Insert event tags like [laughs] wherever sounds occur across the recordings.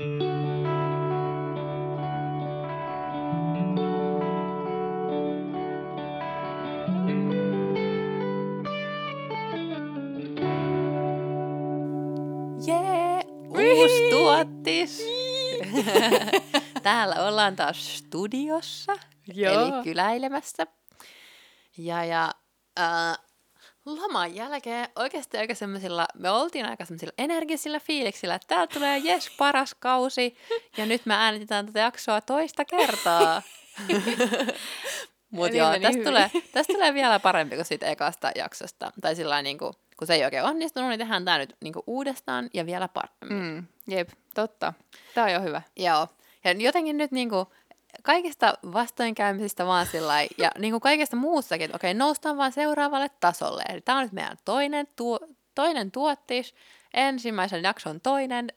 Jee, uusi tuottis. [laughs] Täällä ollaan taas studiossa, Joo. eli kyläilemässä. Ja, ja äh, loman jälkeen oikeasti aika semmoisilla, me oltiin aika semmoisilla energisillä fiiliksillä, että täältä tulee jes paras kausi, ja nyt me äänitetään tätä jaksoa toista kertaa. [laughs] Mutta joo, tästä hyvin. tulee, tästä tulee vielä parempi kuin siitä ekasta jaksosta. Tai sillä niin kuin, kun se ei oikein onnistunut, niin tehdään tämä nyt niin kuin uudestaan ja vielä paremmin. Mm, jep, totta. Tää on jo hyvä. Joo. Ja jotenkin nyt niinku kaikista vastoinkäymisistä vaan sillä ja niinku kaikesta muussakin, että okei, noustaan vaan seuraavalle tasolle. Eli tämä on nyt meidän toinen, tuo, toinen tuottis, ensimmäisen jakson toinen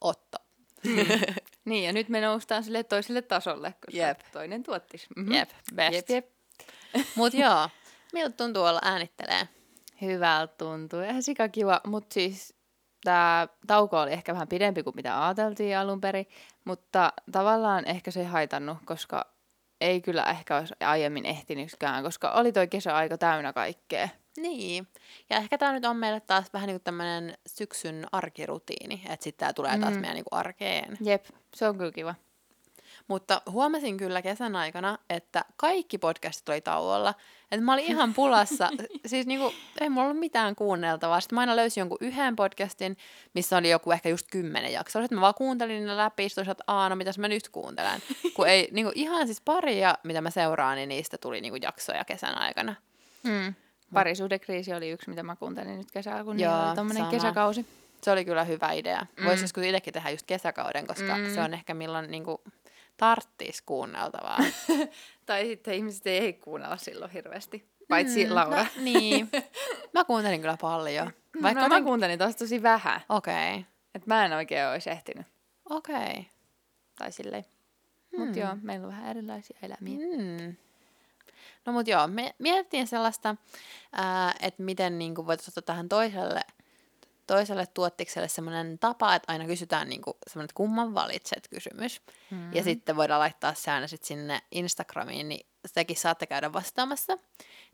Otto. [laughs] Niin, ja nyt me noustaan sille toiselle tasolle, koska Jep. toinen tuottis. Mm-hmm. Jep, best. Jep, jep. Mut joo, miltä tuntuu olla äänittelee? Hyvältä tuntuu. Ihan sika kiva, mutta siis tämä tauko oli ehkä vähän pidempi kuin mitä ajateltiin alun perin, mutta tavallaan ehkä se ei haitannut, koska ei kyllä ehkä olisi aiemmin ehtinytkään, koska oli toi kesäaika täynnä kaikkea. Niin. Ja ehkä tämä nyt on meille taas vähän niin kuin tämmöinen syksyn arkirutiini, että sitten tämä tulee taas Mm. meidän niin kuin arkeen. Jep, se on kyllä kiva. Mutta huomasin kyllä kesän aikana, että kaikki podcastit oli tauolla. Että mä olin ihan pulassa. [laughs] siis niinku, ei mulla ollut mitään kuunneltavaa. Sitten mä aina löysin jonkun yhden podcastin, missä oli joku ehkä just kymmenen jaksoa. Sitten mä vaan kuuntelin ne läpi. Sitten että aah, no mitäs mä nyt kuuntelen. [laughs] Kun ei, niinku, ihan siis paria, mitä mä seuraan, niin niistä tuli niinku jaksoja kesän aikana. Mm. Parisuhdekriisi oli yksi, mitä mä kuuntelin nyt kesällä, kun Joo, Joo, oli tommonen sama. kesäkausi. Se oli kyllä hyvä idea. Mm. Voisi joskus itsekin tehdä just kesäkauden, koska Mm. se on ehkä milloin niinku, tarttis kuunneltavaa. [laughs] Tai sitten ihmiset ei kuunnella silloin hirveästi. Paitsi Mm, Laura. No, niin. [laughs] Mä kuuntelin kyllä paljon. Vaikka no, mä kuuntelin taas tosi vähän. Okei. Okay. Että mä en oikein olisi ehtinyt. Okei. Okay. Tai silleen. Hmm. Mutta joo, meillä on vähän erilaisia elämiä. Mm. No mut joo, me mietittiin sellaista, että miten niinku voitaisiin ottaa tähän toiselle, toiselle tuottikselle semmoinen tapa, että aina kysytään niinku semmoinen, että kumman valitset kysymys. Mm. Ja sitten voidaan laittaa aina sit sinne Instagramiin, niin sitäkin saatte käydä vastaamassa.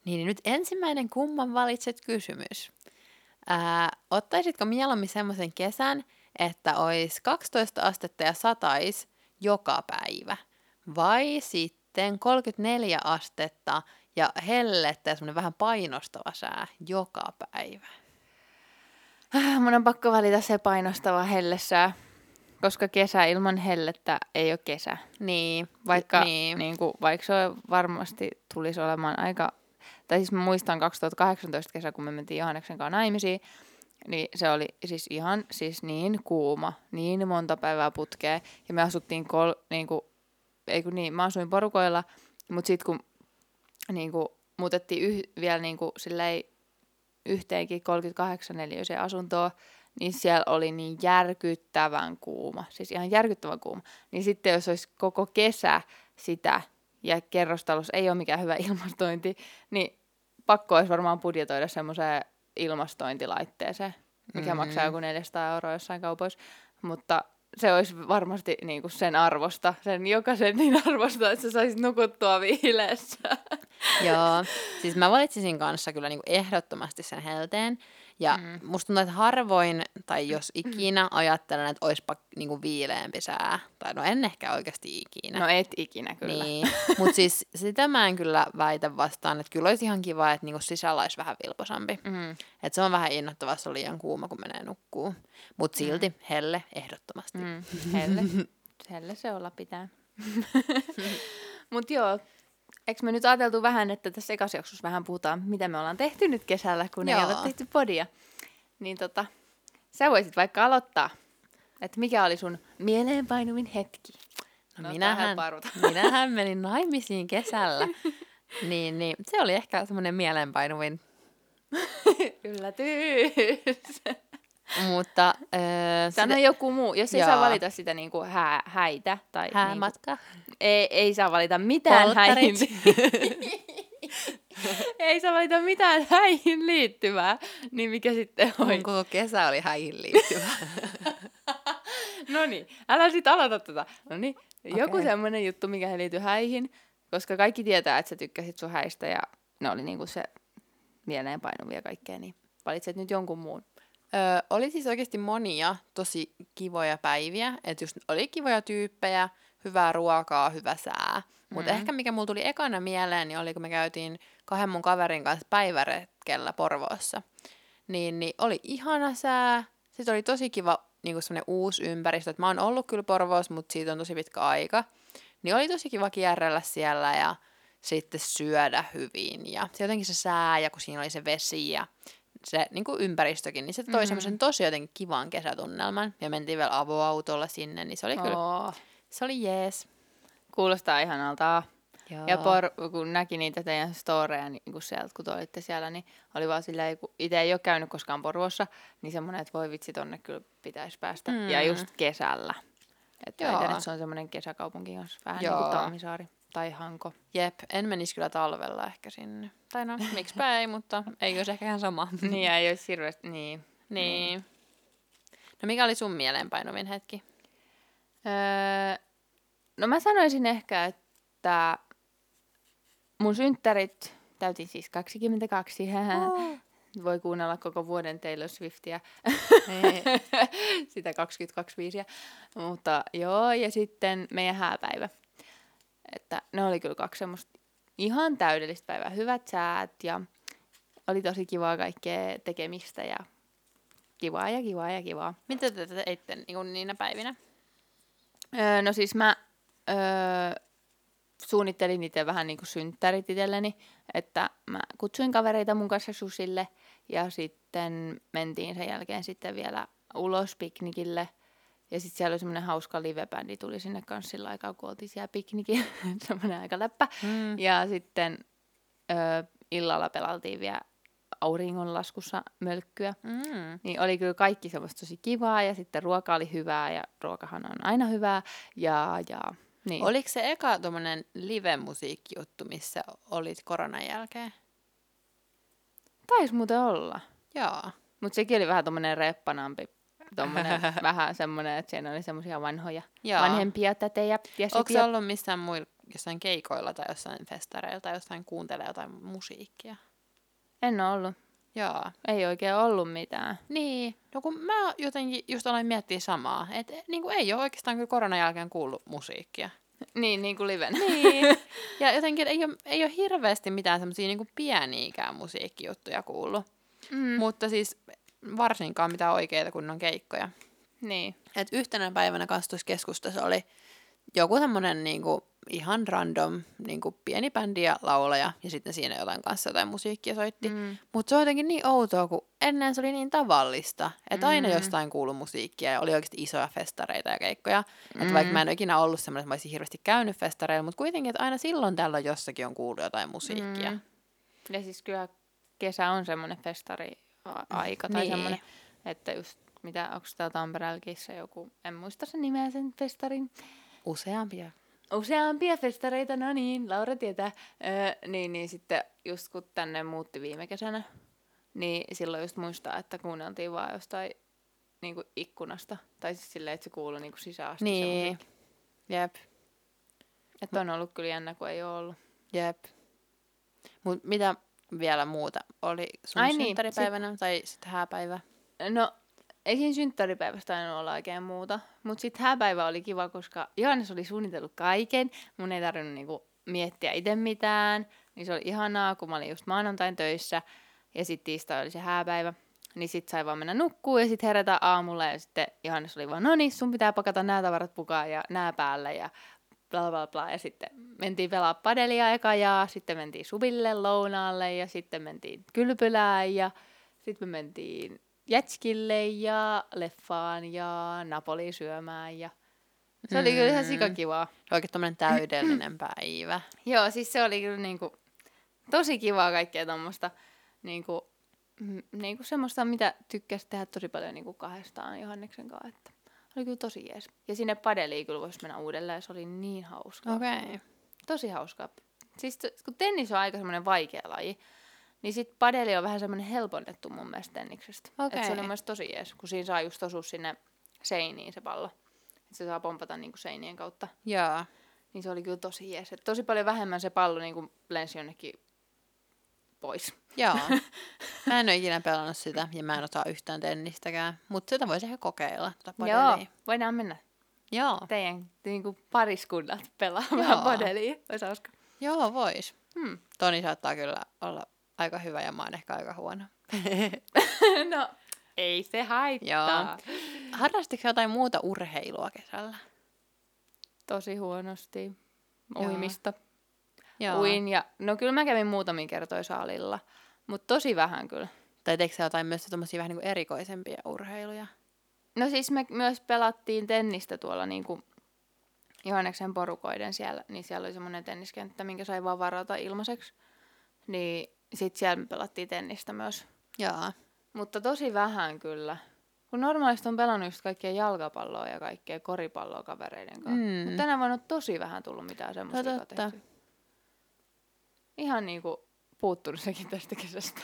Niin, niin nyt ensimmäinen kumman valitset kysymys. Ää, ottaisitko mieluummin semmoisen kesän, että olisi 12 astetta ja satais joka päivä? Vai sitten 34 astetta ja hellettä ja semmoinen vähän painostava sää joka päivä? Ah, Mun on pakko valita se painostava hellessää, koska kesä ilman hellettä ei ole kesä. Niin, Vaikka, niin. niin kuin, vaikka se varmasti tulisi olemaan aika... Tai siis mä muistan 2018 kesä, kun me mentiin Johanneksen kanssa naimisiin, niin se oli siis ihan siis niin kuuma, niin monta päivää putkea. Ja me asuttiin kol, niin kuin, ei kun niin, mä asuin porukoilla, mutta sitten kun niin kuin, muutettiin yh, vielä niin kuin, silleen, yhteenkin 38 neliöiseen asuntoon, niin siellä oli niin järkyttävän kuuma, siis ihan järkyttävän kuuma. Niin sitten jos olisi koko kesä sitä, ja kerrostalous ei ole mikään hyvä [laughs] ilmastointi, niin pakko olisi varmaan budjetoida semmoiseen ilmastointilaitteeseen, mikä Mm. mm. maksaa joku 400 euroa jossain kaupoissa. Mutta se olisi varmasti niin kuin sen arvosta, sen jokaisen niin [laughs] arvosta, että sä saisit nukuttua viileessä. Joo, siis mä valitsisin kanssa kyllä niinku ehdottomasti sen helteen. Ja mm. Mm. musta tuntuu, että harvoin, tai jos ikinä ajattelen, että oispa niinku viileämpi sää. Tai no en ehkä oikeasti ikinä. No et ikinä kyllä. Niin, mutta siis sitä mä en kyllä väitä vastaan, että kyllä olisi ihan kiva, että niinku sisällä olisi vähän vilposampi. Mm. Että se on vähän innoittavaa, jos on liian kuuma, kun menee nukkuu. Mutta silti mm. helle ehdottomasti. Mm. Mm, helle. [laughs] helle se olla pitää. [laughs] Mut joo, eikö me nyt ajateltu vähän, että tässä ekasjaksossa vähän puhutaan, mitä me ollaan tehty nyt kesällä, kun Joo. ei ole tehty podia. Niin tota, sä voisit vaikka aloittaa, että mikä oli sun mieleenpainuvin hetki. No, No, minähän, [laughs] minähän menin naimisiin kesällä. [laughs] niin, niin, se oli ehkä semmoinen mieleenpainuvin [laughs] Yllätys. Mutta öö, Sano joku muu, jos ei Joo. saa valita sitä niinku hää, häitä. Tai niinku, häämatka. ei, ei saa valita mitään häihin. [laughs] Ei saa valita mitään häihin liittyvää. Niin mikä sitten Mun olisi? koko kesä oli häihin liittyvä. [laughs] No niin, älä sit aloita tätä. No niin, joku Okei. semmoinen juttu, mikä ei liity häihin, koska kaikki tietää, että sä tykkäsit sun häistä ja ne oli niinku se mieleenpainuvia kaikkea, niin valitset nyt jonkun muun. Öö, oli siis oikeasti monia tosi kivoja päiviä, että just oli kivoja tyyppejä, hyvää ruokaa, hyvä sää. Mutta Mm. ehkä mikä mulla tuli ekana mieleen, niin oli kun me käytiin kahden mun kaverin kanssa päiväretkellä Porvoossa. Niin, niin oli ihana sää, sitten oli tosi kiva niin semmoinen uusi ympäristö, että mä oon ollut kyllä Porvoossa, mutta siitä on tosi pitkä aika. Niin oli tosi kiva kierrellä siellä ja sitten syödä hyvin. Ja se jotenkin se sää ja kun siinä oli se vesi ja se niin kuin ympäristökin, niin se toi Mm. mm. semmoisen tosi jotenkin kivan kesätunnelman. Ja mentiin vielä avoautolla sinne, niin se oli kyllä, Oo, se oli jees. kuulostaa ihanalta. Joo. Ja por, kun näki niitä teidän storeja niin kun sieltä, kun te olitte siellä, niin oli vaan silleen, kun itse ei ole käynyt koskaan Porvoossa, niin semmoinen, että voi vitsi, tonne kyllä pitäisi päästä. Mm. Ja just kesällä. Että Joo. väitän, että se on semmoinen kesäkaupunki kanssa, vähän niin kuin Joo. Tammisaari tai Hanko. Jep, en menisi kyllä talvella ehkä sinne. Tai no, miksipä ei, mutta ei olisi ehkä ihan sama. [laughs] niin, ei olisi hirveästi, niin. niin. No mikä oli sun mieleenpainuvin hetki? Öö, no mä sanoisin ehkä, että mun synttärit täytin siis 22. Oh. Voi kuunnella koko vuoden Taylor Swiftia. [laughs] Sitä 2025. Mutta joo, ja sitten meidän hääpäivä. Että ne oli kyllä kaksi semmoista ihan täydellistä päivää. Hyvät säät ja oli tosi kivaa kaikkea tekemistä ja kivaa ja kivaa ja kivaa. Mitä te teitte niin niinä päivinä? Öö, no siis mä öö, suunnittelin itse vähän niin kuin synttärit itselleni, että mä kutsuin kavereita mun kanssa susille ja sitten mentiin sen jälkeen sitten vielä ulos piknikille. Ja sitten siellä oli semmoinen hauska livebändi, tuli sinne kanssa sillä aikaa, kun oltiin siellä piknikillä, [laughs] semmoinen aika läppä. Mm. Ja sitten öö, illalla pelaltiin vielä auringonlaskussa mölkkyä. Mm. Niin oli kyllä kaikki semmoista tosi kivaa ja sitten ruoka oli hyvää ja ruokahan on aina hyvää. Ja, ja niin. Oliko se eka tuommoinen live-musiikkijuttu, missä olit koronan jälkeen? Taisi muuten olla. Joo. Mutta sekin oli vähän tommonen reppanampi. Tommonen [laughs] vähän semmonen, että siinä oli semmoisia vanhoja, Joo. vanhempia tätejä. Ja Onko se ollut missään muilla jossain keikoilla tai jossain festareilla tai jossain kuuntelee jotain musiikkia? En ole ollut. Joo. Ei oikein ollut mitään. Niin, no kun mä jotenkin just aloin miettiä samaa, että niin kuin ei ole oikeastaan kyllä koronan jälkeen kuullut musiikkia. [laughs] Niin, niin kuin livenä. Niin. [laughs] ja jotenkin ei ole, ei ole hirveästi mitään semmoisia niin pieniäkään musiikkijuttuja kuullut. Mm. Mutta siis varsinkaan mitään oikeita kunnon keikkoja. Niin. Et yhtenä päivänä kastuskeskustassa oli joku semmoinen niinku ihan random niinku pieni bändi ja laulaja, ja sitten siinä jotain kanssa jotain musiikkia soitti. Mm. Mutta se on jotenkin niin outoa, kun ennen se oli niin tavallista, että aina Mm. jostain kuului musiikkia ja oli oikeasti isoja festareita ja keikkoja. Mm. Että Mm. vaikka mä en ole ikinä ollut semmoinen, että mä olisin hirveästi käynyt festareilla, mutta kuitenkin, että aina silloin tällöin jossakin on kuullut jotain musiikkia. Mm. Ja siis kyllä kesä on semmoinen festari-aika tai Niin. semmoinen, että just mitä, onko täällä Tampereellakin se joku, en muista sen nimeä sen festarin, Useampia. useampia festareita, no niin, Laura tietää, öö, niin, niin sitten just kun tänne muutti viime kesänä, niin silloin just muistaa, että kuunneltiin vaan jostain niin kuin ikkunasta, tai siis silleen, että se kuului niin kuin sisäasti se Niin, jep, Että on ollut kyllä jännä, kun ei ole ollut. jep. Mut mitä vielä muuta oli sun Ai niin, synttäripäivänä tai sitten hääpäivä? No, ei siinä synttäripäivästä tainnut olla oikein muuta. Mutta sitten hääpäivä oli kiva, koska Johannes oli suunnitellut kaiken. Mun ei tarvinnut niinku miettiä itse mitään. Niin se oli ihanaa, kun mä olin just maanantain töissä. Ja sitten tiistai oli se hääpäivä. Niin sit sai vaan mennä nukkuu ja sitten herätä aamulla. Ja sitten Johannes oli vaan, no niin, sun pitää pakata nämä tavarat mukaan ja nämä päälle. Ja bla bla bla. Ja sitten mentiin pelaa padelia eka ja sitten mentiin subille lounaalle ja sitten mentiin kylpylään ja sitten me mentiin Jetskille ja leffaan ja Napoliin syömään ja se oli kyllä ihan Mm. sikakivaa. Oikein tämmöinen täydellinen [clears throat] päivä. Joo, siis se oli kyllä niinku tosi kivaa kaikkea tuommoista niinku, niinku semmoista, mitä tykkäsi tehdä tosi paljon niinku kahdestaan Johanneksen kanssa. Että oli kyllä tosi jees. Ja sinne padeliin kyllä voisi mennä uudelleen, se oli niin hauska. Okei. Okay. Tosi hauskaa. Siis kun tennis on aika semmoinen vaikea laji, niin sit padeli on vähän semmoinen helponnettu mun mielestä tenniksestä. Okei. Et se oli mun mielestä tosi jees, kun siinä saa just osua sinne seiniin se pallo. se saa pompata niinku seinien kautta. Joo. Niin se oli kyllä tosi jees. Et tosi paljon vähemmän se pallo niinku lensi jonnekin pois. Joo. [laughs] Mä en ole ikinä pelannut sitä ja mä en osaa yhtään tennistäkään. Mutta sitä voisi ehkä kokeilla. Tota Joo, voidaan mennä Joo. teidän niinku pariskunnat pelaa Joo. vähän padeliin. Olisi hauska. Joo, vois. Hmm. Toni saattaa kyllä olla aika hyvä ja mä oon ehkä aika huono. [laughs] no, ei se haittaa. Harrastitko jotain muuta urheilua kesällä? Tosi huonosti. Joo. Uimista. Joo. Uin ja, no kyllä mä kävin muutamia kertoja salilla. Mutta tosi vähän kyllä. Tai teikö jotain myös tommosia vähän niin kuin erikoisempia urheiluja? No siis me myös pelattiin tennistä tuolla niinku Johanneksen porukoiden siellä, niin siellä oli semmoinen tenniskenttä, minkä sai vaan varata ilmaiseksi. Niin sit siellä me pelattiin tennistä myös. Joo. Mutta tosi vähän kyllä. Kun normaalisti on pelannut just kaikkea jalkapalloa ja kaikkea koripalloa kavereiden kanssa. Mm. Mutta tänä vuonna on tosi vähän tullut mitään semmoista, No joka totta. tehty. Ihan niinku puuttunut sekin tästä kesästä.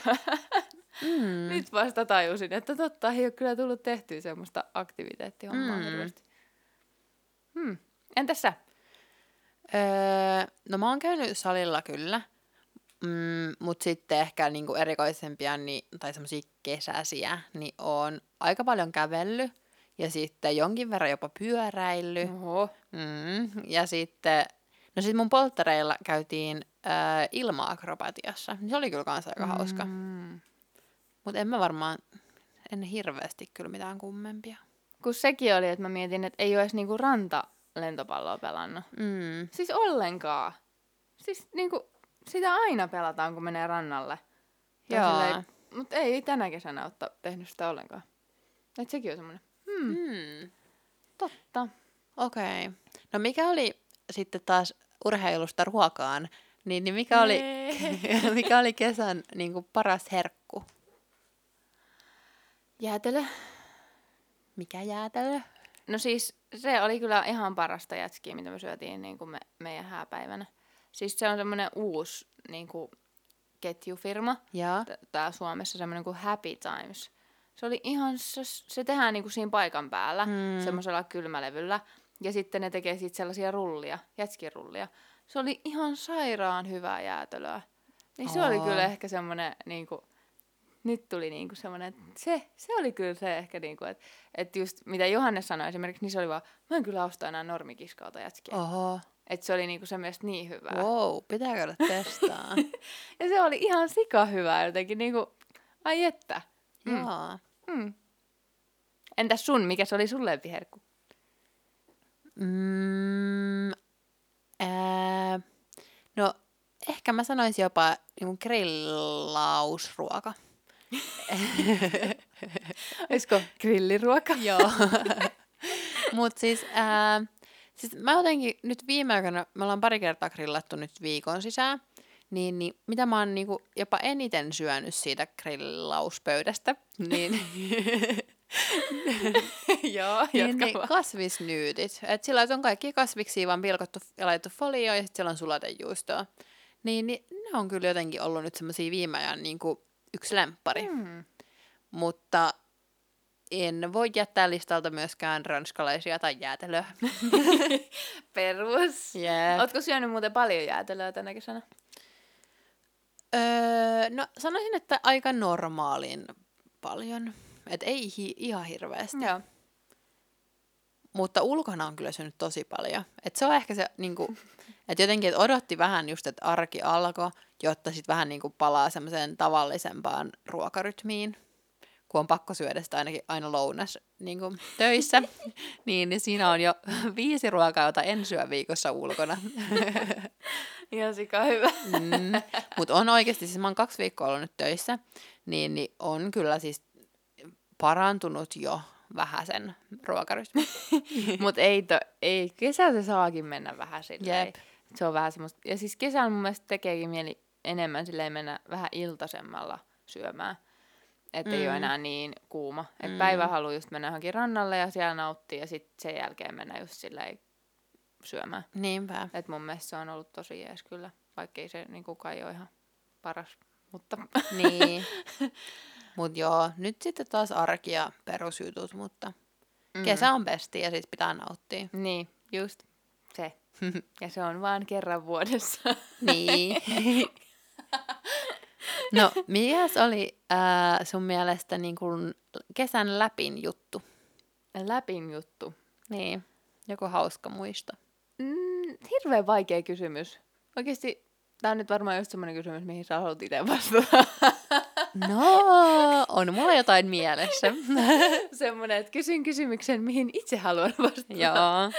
Mm. Nyt vasta tajusin, että totta, ei ole kyllä tullut tehtyä semmoista aktiviteettihommaa Mm. hirveästi. Hmm. Entäs sä? Öö, no mä oon käynyt salilla kyllä, mm, mutta sitten ehkä niinku erikoisempia niin, tai semmoisia kesäisiä, niin on aika paljon kävellyt ja sitten jonkin verran jopa pyöräillyt. Mm, ja sitten, no sitten mun polttareilla käytiin öö, ilma-akrobatiassa. Se oli kyllä kanssa aika hauska. Mm. Mutta en mä varmaan, en hirveästi kyllä mitään kummempia. Kun sekin oli, että mä mietin, että ei ole edes niinku rantalentopalloa pelannut. Mm. Siis ollenkaan. Siis niinku, sitä aina pelataan, kun menee rannalle. Joo. Mutta ei tänä kesänä ole tehnyt sitä ollenkaan. Et sekin on semmoinen. Hmm. Mm. Totta. Okei. Okay. No mikä oli sitten taas urheilusta ruokaan, niin, niin mikä, oli, [laughs] mikä oli kesän niin kuin paras herkku? Jäätelö. Mikä jäätelö? No siis se oli kyllä ihan parasta jätskiä, mitä me syötiin niin kuin me, meidän hääpäivänä. Siis se on semmoinen uusi niin kuin, ketjufirma. Joo. Tää Suomessa semmoinen kuin Happy Times. Se oli ihan, se, se tehdään niin kuin siinä paikan päällä, Mm. mm. semmoisella kylmälevyllä. Ja sitten ne tekee siitä sellaisia rullia, jätskirullia. Se oli ihan sairaan hyvää jäätelöä. Niin se oli Oo. kyllä ehkä semmoinen, niin kuin, nyt tuli niin kuin semmoinen, että se, se oli kyllä se ehkä, niin kuin, että, että just mitä Johannes sanoi esimerkiksi, niin se oli vaan, mä en kyllä osta enää normikiskauta jätskiä. Oh. Oho. Että se oli niin kuin se mielestä niin hyvää. Wow, pitää käydä [laughs] testaa. Ja se oli ihan sika hyvää jotenkin, niin kuin, ai että. Mm. Joo. Mm. Entäs sun, mikä se oli sun lempiherkku? Mm, no, ehkä mä sanoisin jopa niin grillausruoka. [laughs] Olisiko grilliruoka? [laughs] Joo. [laughs] Mut siis, ää, siis mä jotenkin nyt viime aikoina, me ollaan pari kertaa grillattu nyt viikon sisään, niin, niin mitä mä oon niinku jopa eniten syönyt siitä grillauspöydästä, niin, [laughs] Joo, niin, niin kasvisnyytit. Et sillä on kaikki kasviksia vaan pilkottu ja laitettu folioon ja sitten siellä on sulatejuustoa. Niin, niin ne on kyllä jotenkin ollut nyt semmosia viime ajan niinku yksi lemppari. Mm. Mutta en voi jättää listalta myöskään ranskalaisia tai jäätelöä. [laughs] Perus. Jep. Ootko syönyt muuten paljon jäätelöä tänä kesänä? Öö, no sanoisin, että aika normaalin paljon. Et ei hi- ihan hirveästi. Joo. Mutta ulkona on kyllä syönyt tosi paljon. Et se on ehkä se, niinku, [laughs] että jotenkin et odotti vähän just, että arki alkoi, jotta sitten vähän niinku palaa semmoiseen tavallisempaan ruokarytmiin. Kun on pakko syödä sitä ainakin aina lounas niinku, töissä, niin, [laughs] niin siinä on jo [laughs] viisi ruokaa, jota en syö viikossa ulkona. Ihan sika hyvä. Mm. Mutta on oikeasti, siis mä oon kaksi viikkoa ollut nyt töissä, niin, niin on kyllä siis parantunut jo vähän sen ruokarytmi. [laughs] Mutta ei, to, ei, kesällä se saakin mennä vähän silleen. Jep. Se on vähän semmoista. Ja siis kesällä mun mielestä tekeekin mieli enemmän silleen mennä vähän iltasemmalla syömään. Että mm. ei ole Mm. enää niin kuuma. Et Mm. päivä haluaa just mennä johonkin rannalle ja siellä nauttia ja sitten sen jälkeen mennä just silleen syömään. Niinpä. Et mun mielestä se on ollut tosi jees kyllä, vaikkei se niin kai ole ihan paras. Mutta Niin. [laughs] Mut joo, nyt sitten taas arki ja perusjutut, mutta Mm. Kesä on besti ja sit pitää nauttia. Niin, just se. [laughs] ja se on vaan kerran vuodessa. niin. [laughs] no, mikäs oli äh, sun mielestä niin kun kesän läpin juttu? Läpin juttu? Niin, joku hauska muisto. Mm, hirveän vaikea kysymys. Oikeasti tämä on nyt varmaan just semmoinen kysymys, mihin sä haluat itse vastata. [laughs] No, on mulla jotain mielessä. [laughs] semmoinen, että kysyn kysymyksen, mihin itse haluan vastata. Joo.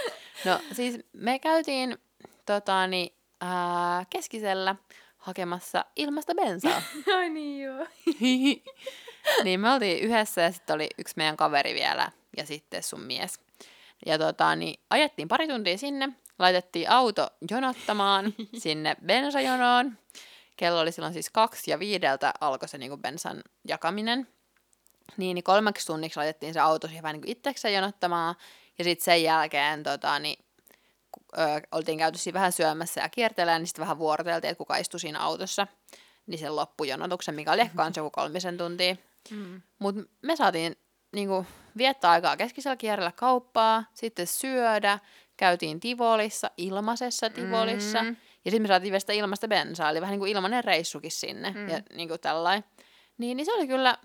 No siis me käytiin totani, ää, keskisellä hakemassa ilmasta bensaa. [laughs] Ai niin joo. [laughs] niin me oltiin yhdessä ja sitten oli yksi meidän kaveri vielä ja sitten sun mies. Ja tota, niin ajettiin pari tuntia sinne, laitettiin auto jonottamaan sinne bensajonoon. Kello oli silloin siis kaksi ja viideltä alkoi se niin bensan jakaminen. Niin, niin kolmeksi tunniksi laitettiin se auto siihen vähän niin itsekseen jonottamaan. Ja sitten sen jälkeen tota, niin, ö, oltiin käyty siinä vähän syömässä ja kiertelemään, niin sitten vähän vuoroteltiin, että kuka istui siinä autossa. Niin sen loppujonotuksen, mikä oli ehkä joku kolmisen tuntia. Mm. Mutta me saatiin niin kuin, viettää aikaa keskisellä kierrellä kauppaa, sitten syödä, käytiin Tivolissa, ilmaisessa Tivolissa, mm. Ja sitten me saatiin vestä ilmasta bensaa, eli vähän niin kuin ilmainen reissukin sinne, mm. ja niin kuin tällainen. Niin, niin se oli kyllä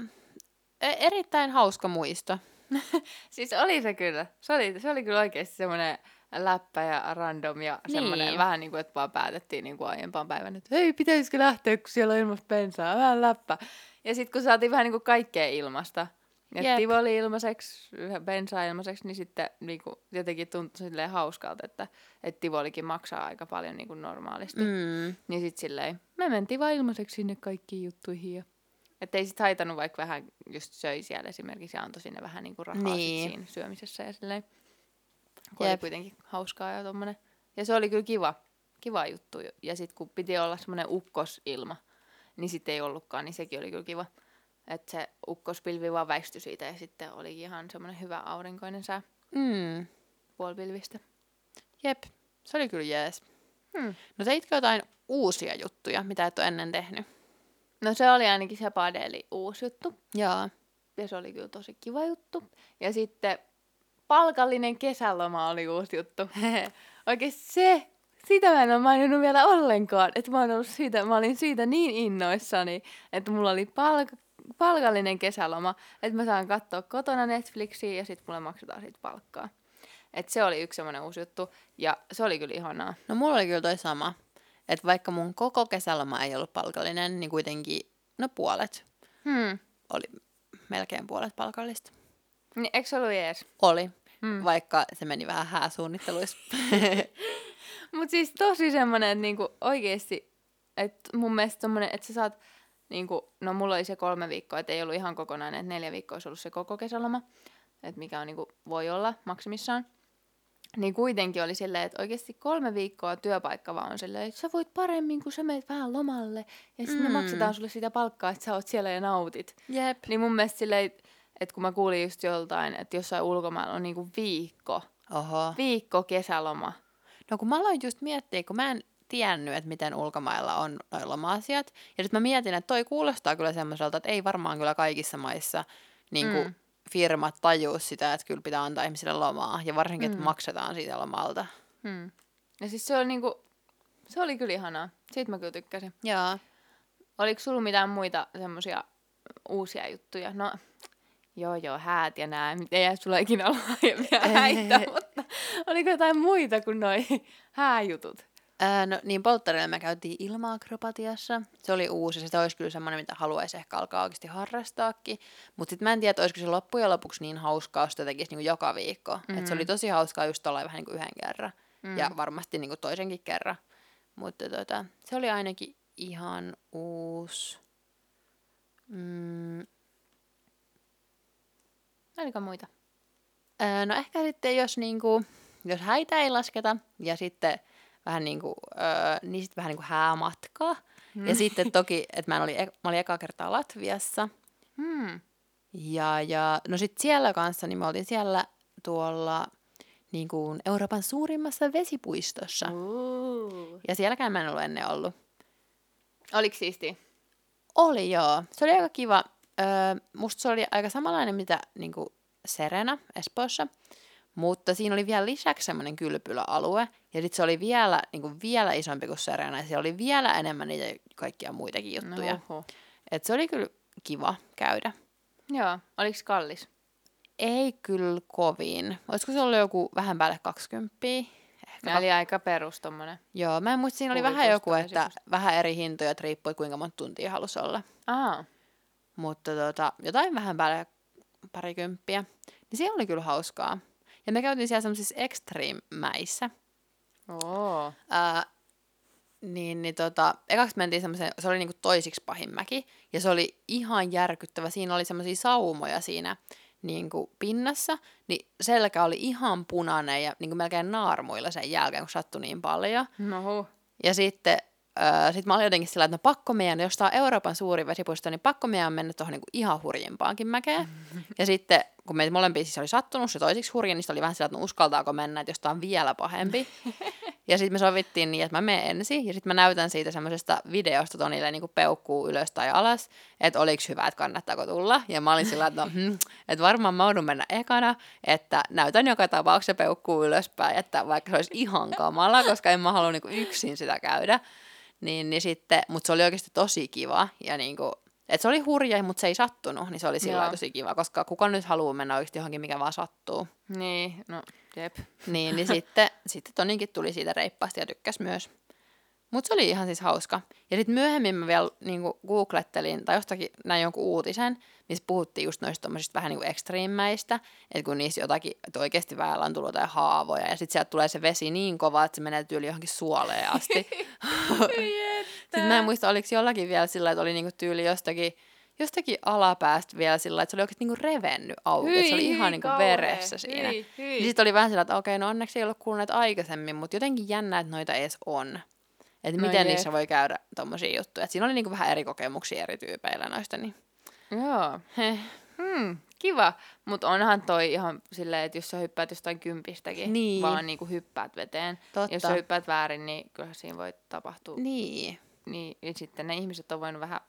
e- erittäin hauska muisto. [laughs] siis oli se kyllä. Se oli, se oli kyllä oikeasti semmoinen läppä ja random ja niin. semmoinen vähän niin kuin, että vaan päätettiin niin kuin aiempaan päivän, että hei, pitäisikö lähteä, kun siellä on ilmasta bensaa, vähän läppä. Ja sitten kun saatiin vähän niin kuin kaikkea ilmasta, että Tivoli ilmaiseksi, bensaa ilmaiseksi, niin sitten niin kuin, jotenkin tuntui silleen hauskalta, että, että Tivolikin maksaa aika paljon niin kuin normaalisti. Mm. Niin sitten silleen, me mentiin vaan ilmaiseksi sinne kaikkiin juttuihin. Ja... Että ei sitten haitannut, vaikka vähän just söi siellä esimerkiksi ja antoi sinne vähän niin kuin rahaa niin. siinä syömisessä ja silleen. Kun oli kuitenkin hauskaa ja tommonen. Ja se oli kyllä kiva, kiva juttu. Ja sitten kun piti olla semmoinen ukkosilma, niin sitten ei ollutkaan, niin sekin oli kyllä kiva. Että se ukkospilvi vaan väistyi siitä ja sitten oli ihan semmoinen hyvä aurinkoinen sää. Mm. Puolipilvistä. Jep, se oli kyllä jees. Hmm. No teitkö jotain uusia juttuja, mitä et ole ennen tehnyt? No se oli ainakin se padeli uusi juttu. Joo. Ja se oli kyllä tosi kiva juttu. Ja sitten palkallinen kesäloma oli uusi juttu. [laughs] Oikein se, sitä mä en ole maininnut vielä ollenkaan. Että mä, ollut siitä, mä olin siitä niin innoissani, että mulla oli palk- palkallinen kesäloma, että mä saan katsoa kotona Netflixiä ja sitten mulle maksetaan siitä palkkaa. Et se oli yksi semmoinen uusi juttu, ja se oli kyllä ihanaa. No mulla oli kyllä toi sama. Että vaikka mun koko kesäloma ei ollut palkallinen, niin kuitenkin, no puolet. Hmm. Oli melkein puolet palkallista. Niin, eikö se ollut jees? Oli, hmm. vaikka se meni vähän hääsuunnitteluissa. [laughs] Mutta siis tosi semmoinen, että niinku oikeesti, että mun mielestä semmoinen, että sä saat niin kuin, no mulla oli se kolme viikkoa, että ei ollut ihan kokonainen, että neljä viikkoa olisi ollut se koko kesäloma, että mikä on, niin kuin, voi olla maksimissaan. Niin kuitenkin oli silleen, että oikeasti kolme viikkoa työpaikka vaan on silleen, että sä voit paremmin, kun sä meet vähän lomalle. Ja sitten mm. me maksetaan sulle sitä palkkaa, että sä oot siellä ja nautit. Jep. Niin mun mielestä silleen, että kun mä kuulin just joltain, että jossain ulkomailla on niinku viikko. Oho. Viikko kesäloma. No kun mä aloin just miettiä, kun mä en tiennyt, että miten ulkomailla on loma-asiat. Ja sitten mä mietin, että toi kuulostaa kyllä semmoiselta, että ei varmaan kyllä kaikissa maissa niin kuin mm. firmat tajuu sitä, että kyllä pitää antaa ihmisille lomaa. Ja varsinkin, mm. että maksetaan siitä lomalta. Mm. Ja siis se oli niinku, se oli kyllä ihanaa. Siitä mä kyllä tykkäsin. Joo. Oliko sulla mitään muita semmoisia uusia juttuja? No, joo joo, häät ja nää. Ei jää sulla ikinä olla häitä, mutta oliko jotain muita kuin noi hääjutut? Ää, no niin, polttarilla me käytiin ilma-akrobatiassa. Se oli uusi, se olisi kyllä semmoinen, mitä haluaisi ehkä alkaa oikeasti harrastaakin. Mutta sitten mä en tiedä, että olisiko se loppujen lopuksi niin hauskaa, jos sitä tekisi niinku joka viikko. Mm-hmm. Et se oli mm. tosi hauskaa just olla vähän niin kuin yhden kerran. Mm-hmm. Ja varmasti niinku toisenkin kerran. Mutta tota, se oli ainakin ihan uusi. Mm. Oliko muita? Ää, no ehkä sitten, jos, niinku, jos häitä ei lasketa ja sitten vähän niin kuin, öö, niin sitten vähän niin kuin häämatkaa. Mm. Ja sitten toki, että mä olin, mä olin eka kertaa Latviassa. Mm. Ja, ja no sitten siellä kanssa, niin me oltiin siellä tuolla niin kuin Euroopan suurimmassa vesipuistossa. Uh. Ja sielläkään mä en ollut ennen ollut. Oliko siisti? Oli joo. Se oli aika kiva. Öö, musta se oli aika samanlainen, mitä niin kuin Serena Espoossa. Mutta siinä oli vielä lisäksi semmoinen kylpyläalue, ja sitten se oli vielä, niin kuin vielä isompi kuin Serena, ja siellä oli vielä enemmän niitä kaikkia muitakin juttuja. No, Oho. Et se oli kyllä kiva käydä. Joo, oliko kallis? Ei kyllä kovin. Olisiko se ollut joku vähän päälle 20? Ehkä Eli aika perus tommonen. Joo, mä en muista, siinä oli vähän joku, että semmoista. vähän eri hintoja, että riippuu, että kuinka monta tuntia halusi olla. Aa, Mutta tota, jotain vähän päälle parikymppiä. Niin se oli kyllä hauskaa. Ja me käytiin siellä semmoisissa extreme-mäissä. Oo. Ää, niin, niin tota, ekaksi mentiin semmoiseen, se oli niinku toisiksi pahin mäki, ja se oli ihan järkyttävä. Siinä oli semmoisia saumoja siinä niinku pinnassa, niin selkä oli ihan punainen ja niinku melkein naarmuilla sen jälkeen, kun sattui niin paljon. No. Ja sitten öö, sit mä olin jotenkin sillä, että no pakko meidän, jos tää on Euroopan suurin vesipuisto, niin pakko meidän mennä tuohon niinku ihan hurjimpaankin mäkeen. Ja sitten kun meitä molempia siis oli sattunut se toisiksi hurja, niin sitten oli vähän sillä, että no uskaltaako mennä, että jos tää on vielä pahempi. [laughs] ja sitten me sovittiin niin, että mä menen ensin, ja sitten mä näytän siitä semmoisesta videosta Tonille niin peukkuu ylös tai alas, että oliko hyvä, että kannattaako tulla. Ja mä olin sillä, että no, [laughs] hmm, että varmaan mä joudun mennä ekana, että näytän joka tapauksessa peukkuu ylöspäin, että vaikka se olisi ihan kamala, koska en mä halua niin yksin sitä käydä. Niin, niin sitten, mutta se oli oikeasti tosi kiva, ja niin kuin, että se oli hurja, mutta se ei sattunut, niin se oli sillä tosi kiva, koska kuka nyt haluaa mennä oikeasti johonkin, mikä vaan sattuu. Niin, no jep. Niin, niin [laughs] sitten, sitten Toninkin tuli siitä reippaasti ja tykkäsi myös. Mutta se oli ihan siis hauska. Ja sitten myöhemmin mä vielä niin googlettelin, tai jostakin näin jonkun uutisen, missä puhuttiin just noista tommosista vähän niin kuin ekstriimmäistä, että kun niissä jotakin, että oikeasti väellä on tullut jotain haavoja, ja sitten sieltä tulee se vesi niin kova, että se menee tyyli johonkin suoleen asti. [laughs] sitten mä en muista, oliko jollakin vielä sillä, että oli niinku tyyli jostakin, jostakin alapäästä vielä sillä, että se oli oikeasti niinku revennyt auki, että se oli ihan niinku veressä siinä. Hyi, hyi. Niin sitten oli vähän sillä, että okei, no onneksi ei ollut kuullut aikaisemmin, mutta jotenkin jännä, että noita edes on. Että No miten jep. niissä voi käydä tommosia juttuja. Et siinä oli niinku vähän eri kokemuksia eri tyypeillä noista. Niin. Joo. Heh. Hmm, kiva. Mutta onhan toi ihan silleen, että jos sä hyppäät jostain kympistäkin, Niin. vaan niinku hyppäät veteen. Totta. Jos sä hyppäät väärin, niin kyllähän siinä voi tapahtua. Niin. Niin, ja sitten ne ihmiset on voinut vähän,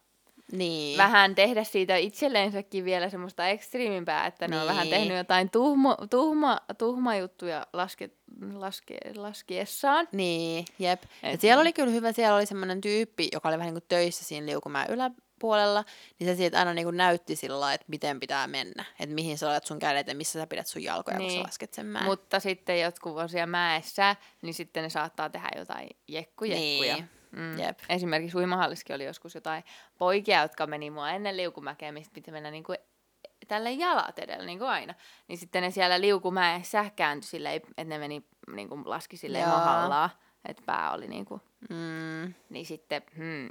Niin. vähän tehdä siitä itselleensäkin vielä semmoista ekstriimimpää, että ne on vähän Niin. tehnyt jotain tuhmo, tuhma, tuhma juttuja laske, laske, laskiessaan. Niin, jep. Et Et siellä niin. oli kyllä hyvä, siellä oli semmoinen tyyppi, joka oli vähän niin kuin töissä siinä liukumäen yläpuolella, niin se siitä aina niin kuin näytti sillä lailla, että miten pitää mennä, että mihin sä laitat sun kädet ja missä sä pidät sun jalkoja, kun Niin. sä lasket sen mäen. Mutta sitten jotkut on siellä mäessä, niin sitten ne saattaa tehdä jotain jekkujekkuja. Niin. Mm. Jep. Esimerkiksi uimahallissakin oli joskus jotain poikia, jotka meni mua ennen liukumäkeä, mistä piti mennä niinku tälle jalat edellä, niin kuin aina. Niin sitten ne siellä liukumäessä kääntyi silleen, että ne meni, niin kuin laski silleen Joo. mahallaan, että pää oli niin kuin, Mm, niin sitten hmm,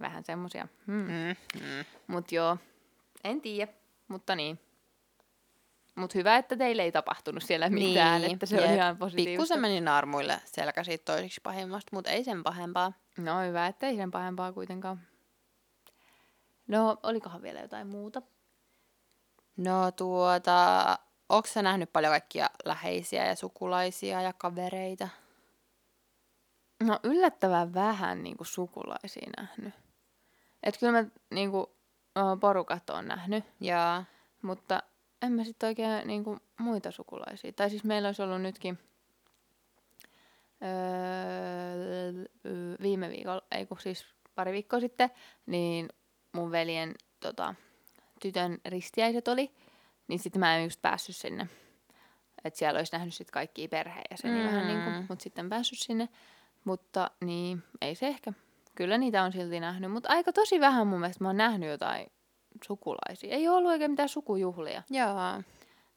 vähän semmosia. Hmm. mm, mm. Mut joo, en tiedä, mutta niin. Mut hyvä, että teille ei tapahtunut siellä mitään, että se on Niin, ihan positiivista. Pikkusen meni naarmuille selkä siitä toiseksi pahimmasta, mutta ei sen pahempaa. No hyvä, että ei sen pahempaa kuitenkaan. No, olikohan vielä jotain muuta? No tuota, onko sä nähnyt paljon kaikkia läheisiä ja sukulaisia ja kavereita? No yllättävän vähän niin kuin sukulaisia nähnyt. Et kyllä mä niin kuin, porukat on nähnyt, Ja mutta en mä sitten oikein niin kuin, muita sukulaisia. Tai siis meillä olisi ollut nytkin öö, viime viikolla, ei kun siis pari viikkoa sitten, niin mun veljen tota, tytön ristiäiset oli, niin sitten mä en just päässyt sinne. Että siellä olisi nähnyt sitten kaikkia perheenjäseniä mm. vähän niin kuin, Mm. mutta sitten en päässyt sinne. Mutta niin, ei se ehkä. Kyllä niitä on silti nähnyt, mutta aika tosi vähän mun mielestä mä oon nähnyt jotain sukulaisia. Ei ole ollut oikein mitään sukujuhlia. Joo.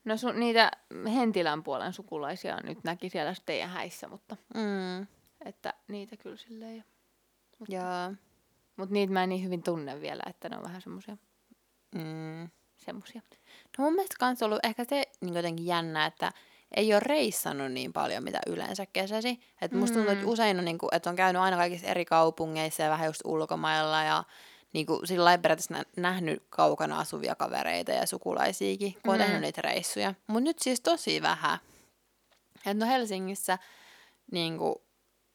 No su- niitä Hentilän puolen sukulaisia nyt näki siellä teidän häissä, mutta Mm. että niitä kyllä silleen. ei- Joo. Mutta niitä mä en niin hyvin tunne vielä, että ne on vähän semmosia. Mm. semmosia. No mun mielestä kans ollut ehkä se niin jotenkin jännä, että ei ole reissannut niin paljon, mitä yleensä kesäsi. Et musta tuntuu, että Mm. usein on, niin kuin, että on käynyt aina kaikissa eri kaupungeissa ja vähän just ulkomailla ja niin kuin, sillä lailla periaatteessa nä- nähnyt kaukana asuvia kavereita ja sukulaisiakin, kun on Mm. tehnyt niitä reissuja. Mutta nyt siis tosi vähän. Et no Helsingissä niin kuin,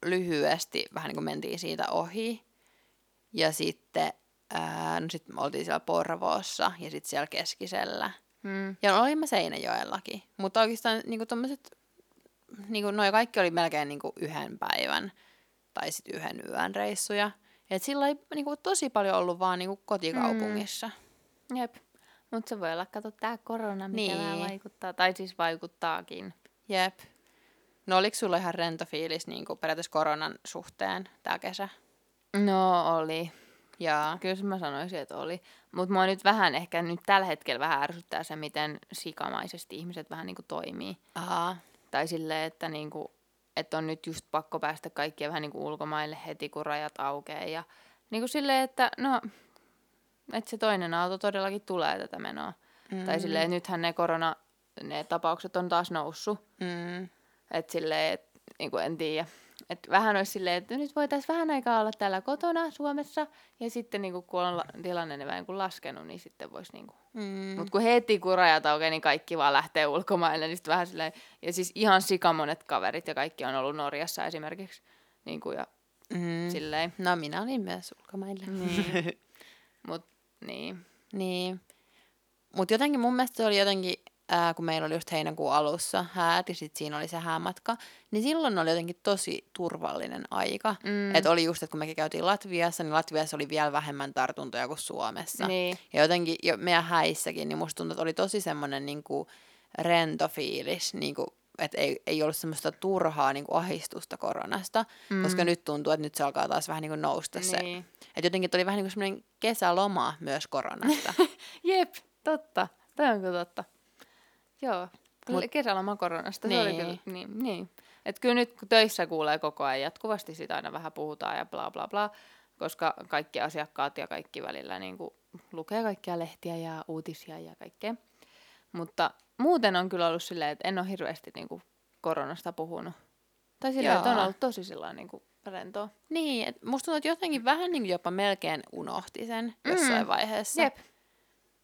lyhyesti vähän niin kuin mentiin siitä ohi. Ja sitten, ää, no sitten me oltiin siellä Porvoossa ja sitten siellä Keskisellä. Mm. Ja olin mä Seinäjoellakin. Mutta oikeastaan niinku tommoset, niinku noi kaikki oli melkein niinku yhden päivän tai sitten yhden yön reissuja. Et sillä ei niinku tosi paljon ollut vaan niinku kotikaupungissa. Jep. Mutta se voi olla, kato, tää korona, mikä Niin. vähän vaikuttaa. Tai siis vaikuttaakin. Jep. No oliko sulla ihan rento fiilis niinku periaatteessa koronan suhteen tää kesä? No oli. Jaa. Kyllä mä sanoisin, että oli. Mutta mua nyt vähän ehkä nyt tällä hetkellä vähän ärsyttää se, miten sikamaisesti ihmiset vähän niinku toimii. Aha. Tai silleen, että, niinku, että on nyt just pakko päästä kaikkien vähän niinku ulkomaille heti, kun rajat aukeaa. Ja niinku silleen, että no, että se toinen aalto todellakin tulee tätä menoa. Mm. Tai silleen, että nythän ne korona, ne tapaukset on taas noussut. Mm. Että silleen, et, niinku en tiedä. Et vähän olisi silleen, että nyt voitaisiin vähän aikaa olla täällä kotona Suomessa. Ja sitten niinku, kun on la- tilanne ne vähän niinku laskenut, niin sitten voisi niinku Mm. mutta kun heti kun rajat aukeaa, niin kaikki vaan lähtee ulkomaille, niin sitten vähän silleen, ja siis ihan sikamonet kaverit ja kaikki on ollut Norjassa esimerkiksi, niin kuin ja Mm. silleen. No minä olin myös ulkomailla. Niin. [laughs] Mut niin. Niin. Mutta jotenkin mun mielestä se oli jotenkin, ää, kun meillä oli just heinäkuun alussa häät ja sitten siinä oli se häämatka, niin silloin oli jotenkin tosi turvallinen aika. Mm. Että oli just, että kun mekin käytiin Latviassa, niin Latviassa oli vielä vähemmän tartuntoja kuin Suomessa. Niin. Ja jotenkin jo meidän häissäkin, niin musta tuntuu, että oli tosi semmoinen niinku rento fiilis, niinku, että ei, ei ollut semmoista turhaa niinku ahistusta koronasta, mm. koska nyt tuntuu, että nyt se alkaa taas vähän niinku nousta se. niin. Että jotenkin oli vähän niin kuin semmoinen kesäloma myös koronasta. [laughs] Jep, totta. Toi on kyllä totta. Joo. Mut, Mut- kesäloma koronasta, se oli Niin. kyllä, niin, niin. Et kyllä nyt kun töissä kuulee koko ajan jatkuvasti sitä aina vähän puhutaan ja bla bla bla, koska kaikki asiakkaat ja kaikki välillä niin kuin, lukee kaikkia lehtiä ja uutisia ja kaikkea. Mutta muuten on kyllä ollut silleen, että en ole hirveästi niin kuin, koronasta puhunut. Tai silleen, että on Joo. ollut tosi sillä niin kuin, rentoa. niin, että musta tuntuu, että jotenkin vähän niin kuin jopa melkein unohti sen jossain Mm. vaiheessa. Jep.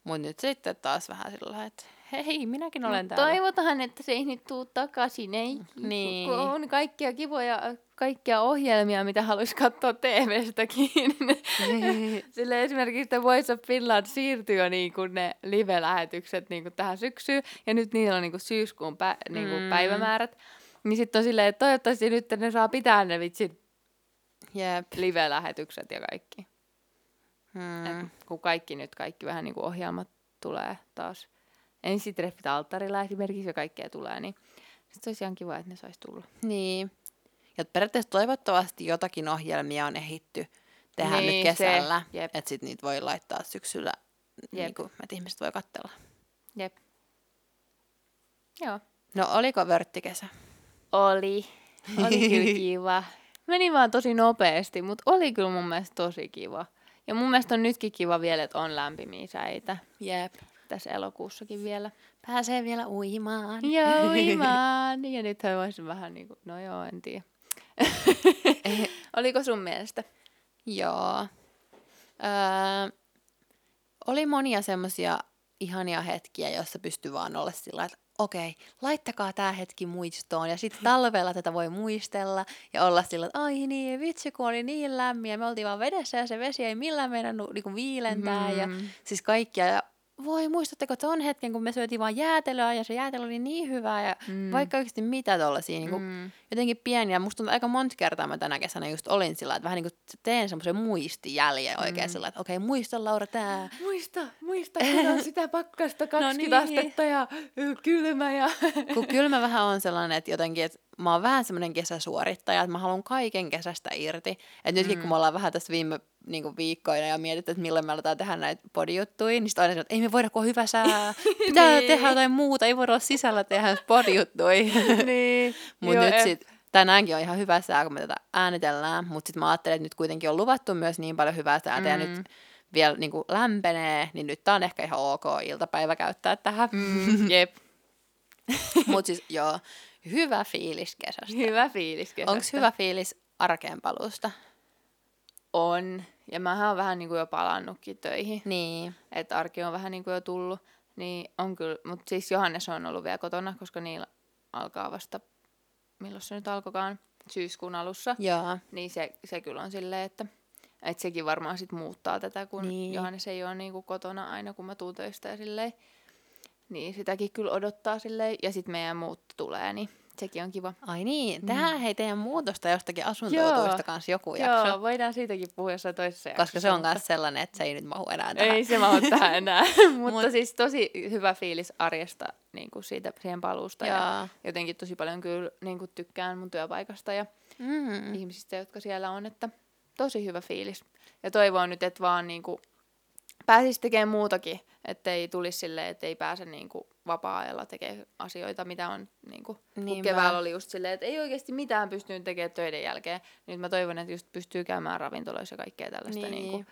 Mutta nyt sitten taas vähän sillä että hei, minäkin olen täällä. Toivotaan, että se ei nyt tuu takaisin, ei. Niin. Kun on kaikkia kivoja, kaikkia ohjelmia, mitä haluaisi katsoa TV-stäkin. [laughs] Sille esimerkiksi The Voice of Finland siirtyi jo niin kuin ne live-lähetykset niin kuin tähän syksyyn, ja nyt niillä on niin kuin syyskuun pä- niin kuin Mm. päivämäärät. Niin sitten on silleen, että toivottavasti nyt ne saa pitää ne vitsit Jep. live-lähetykset ja kaikki. Mm. Et kun kaikki nyt, kaikki vähän niin kuin ohjelmat tulee taas. Ensitreffit alttarilla esimerkiksi ja kaikkea tulee, niin sitten olisi ihan kiva, että ne saisi tulla. Niin. Ja periaatteessa toivottavasti jotakin ohjelmia on ehitty tehdä Niin, nyt kesällä, että sitten niitä voi laittaa syksyllä, Jep. niin kuin, että ihmiset voi katsella. Jep. Joo. No oliko vörttikesä? Oli. Oli kyllä [laughs] kiva. Meni vaan tosi nopeasti, mutta oli kyllä mun mielestä tosi kiva. Ja mun mielestä on nytkin kiva vielä, että on lämpimiä säitä. Jep. Tässä elokuussakin vielä. Pääsee vielä uimaan. Joo, [laughs] uimaan. Ja nyt voisin vähän niin kuin, no joo, en tiedä. [laughs] Oliko sun mielestä? Joo. Öö, oli monia semmoisia ihania hetkiä, joissa pystyy vaan olla sillä että okei, laittakaa tämä hetki muistoon. Ja sitten talvella tätä voi muistella ja olla sillä että ai niin, vitsi kun oli niin lämmin ja me oltiin vaan vedessä ja se vesi ei millään meidän niinku viilentää. Ja Mhm. siis kaikkia. Ja voi, muistatteko tuon hetken, kun me syötiin vaan jäätelöä ja se jäätelö oli niin hyvää ja Mm. mm. vaikka oikeasti mitä tollasia, niin Mm. jotenkin pieniä. Musta tuntuu aika monta kertaa mä tänä kesänä just olin sillä, että vähän niin kuin teen semmoisen muistijäljen oikein Mm. sillä, että okei, muista Laura tää. Muista, muista, kun on [laughs] sitä pakkasta 20 niin. astetta ja kylmä ja... Kun kyllä mä vähän on sellainen, että jotenkin, että mä oon vähän semmoinen kesäsuorittaja, että mä haluan kaiken kesästä irti. Että nytkin Mm. kun me ollaan vähän tässä viime niin kuin viikkoina ja mietitty, että milloin me aletaan tehdä näitä podijuttuja, niin sitten aina sanoo, että ei me voida, kun on hyvä sää. [laughs] Pitää Niin. tehdä jotain muuta, ei voida olla sisällä tehdä podijuttuja. [laughs] niin. Mutta nyt et- sit, tänäänkin on ihan hyvä sää, kun me tätä äänitellään, mutta sitten mä ajattelen, että nyt kuitenkin on luvattu myös niin paljon hyvää säätä mm. ja Mm. nyt vielä niin kuin lämpenee, niin nyt tää on ehkä ihan ok iltapäivä käyttää tähän. Mm, jep. [laughs] mutta siis joo, hyvä fiilis kesästä. Hyvä fiilis kesästä. Onko hyvä fiilis arkeen paluusta? On. Ja mähän on vähän niin kuin jo palannutkin töihin. Niin. Että arki on vähän niin kuin jo tullut. Niin on kyllä. Mutta siis Johannes on ollut vielä kotona, koska niillä alkaa vasta, milloin se nyt alkokaan, syyskuun alussa. Joo. Niin se, se kyllä on silleen, että, että sekin varmaan sit muuttaa tätä, kun Niin. niin. Johannes ei ole niinku kotona aina, kun mä tuun töistä ja silleen. Niin sitäkin kyllä odottaa silleen. Ja sitten meidän muutto tulee, niin sekin on kiva. Ai niin, tehdään hei teidän muutosta jostakin asuntotuista Joo. kanssa joku jakso. Joo, voidaan siitäkin puhua jossain toisessa Koska jaksossa, se on myös sellainen, että se ei nyt mahu enää tähän. Ei se mahu tähän enää. [laughs] [laughs] Mutta Mut- siis tosi hyvä fiilis arjesta niin kuin siitä siihen paluusta. Ja jotenkin tosi paljon kyllä niin kuin tykkään mun työpaikasta ja Mm. ihmisistä, jotka siellä on, että tosi hyvä fiilis. Ja toivon nyt, että vaan niin kuin pääsisi tekemään muutakin, ettei tulisi silleen, että ei pääse niin kuin vapaa-ajalla tekemään asioita, mitä on niin kuin, kun keväällä oli just silleen, että ei oikeasti mitään pystynyt tekemään töiden jälkeen. Nyt mä toivon, että just pystyy käymään ravintoloissa ja kaikkea tällaista, niin. Niin. Niin kuin,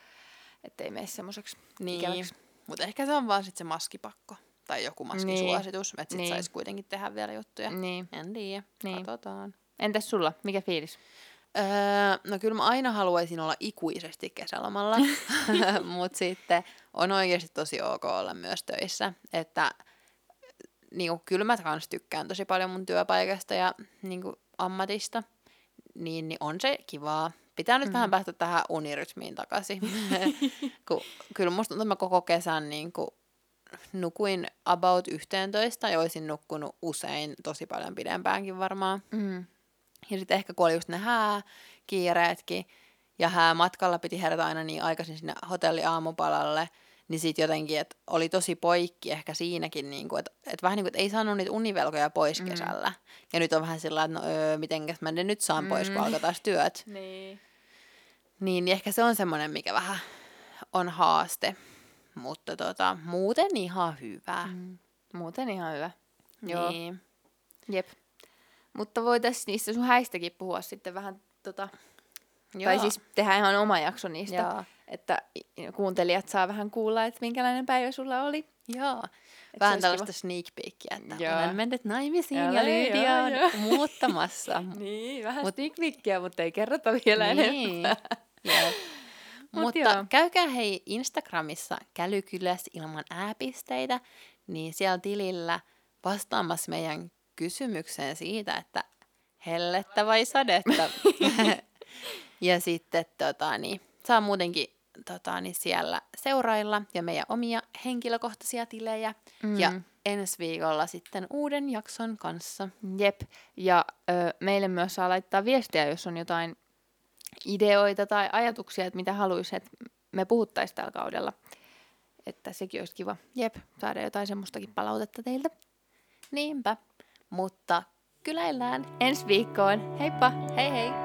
ettei mene semmoiseksi Niin, mutta ehkä se on vaan sit se maskipakko. Tai joku maskisuositus, että sit Niin. saisi kuitenkin tehdä vielä juttuja. Niin. En tiedä, Niin. katsotaan. Entäs sulla? Mikä fiilis? Öö, no kyllä mä aina haluaisin olla ikuisesti kesälomalla, [laughs] [laughs] mutta sitten on oikeasti tosi ok olla myös töissä. Että niinku, kyllä mä kans tykkään tosi paljon mun työpaikasta ja niinku, ammatista, niin, niin on se kivaa. Pitää nyt mm. vähän päästä tähän unirytmiin takaisin. [laughs] Kun, kyllä musta tuntuu, että mä koko kesän niinku, nukuin about 11 ja olisin nukkunut usein tosi paljon pidempäänkin varmaan. Mm. Ja sitten ehkä kun oli just ne hääkiireetkin, ja häämatkalla piti herätä aina niin aikaisin sinne hotelli aamupalalle, niin sitten jotenkin, että oli tosi poikki ehkä siinäkin, niin kuin, että, että vähän niin kuin, että ei saanut niitä univelkoja pois Mm. kesällä. Ja nyt on vähän sillä että no öö, mitenkäs mä ne nyt saan pois, kun alkaa taas työt. Niin. [laughs] Niin, niin ehkä se on semmoinen, mikä vähän on haaste. Mutta tota, muuten ihan hyvä. Mm. Muuten ihan hyvä. Joo. Niin. Jep. Mutta voitaisiin niistä sun häistäkin puhua sitten vähän, tota, Joo. tai siis tehdä ihan oma jakso niistä, Joo. että kuuntelijat saa vähän kuulla, että minkälainen päivä sulla oli. Joo. se Vähän tällaista sneak peekia, että Joo. olen mennyt naimisiin Joo, ja Lydia on joo. muuttamassa. [laughs] Niin, vähän Mut- sneak peekia, mutta ei kerrota vielä niin. enempää. [laughs] Mut Mutta joo. käykää hei Instagramissa kälykyläs ilman ääpisteitä, niin siellä tilillä vastaamassa meidän kysymykseen siitä, että hellettä vai sadetta. [laughs] [laughs] ja sitten tota, niin, saa muutenkin tota, niin siellä seurailla ja meidän omia henkilökohtaisia tilejä. Mm. Ja ensi viikolla sitten uuden jakson kanssa. Jep, ja ö, meille myös saa laittaa viestiä, jos on jotain ideoita tai ajatuksia, että mitä haluaisi, että me puhuttaisiin tällä kaudella. Että sekin olisi kiva Jep, saada jotain semmoistakin palautetta teiltä. niinpä. Mutta kyläillään. Ensi viikkoon, heippa! Hei hei!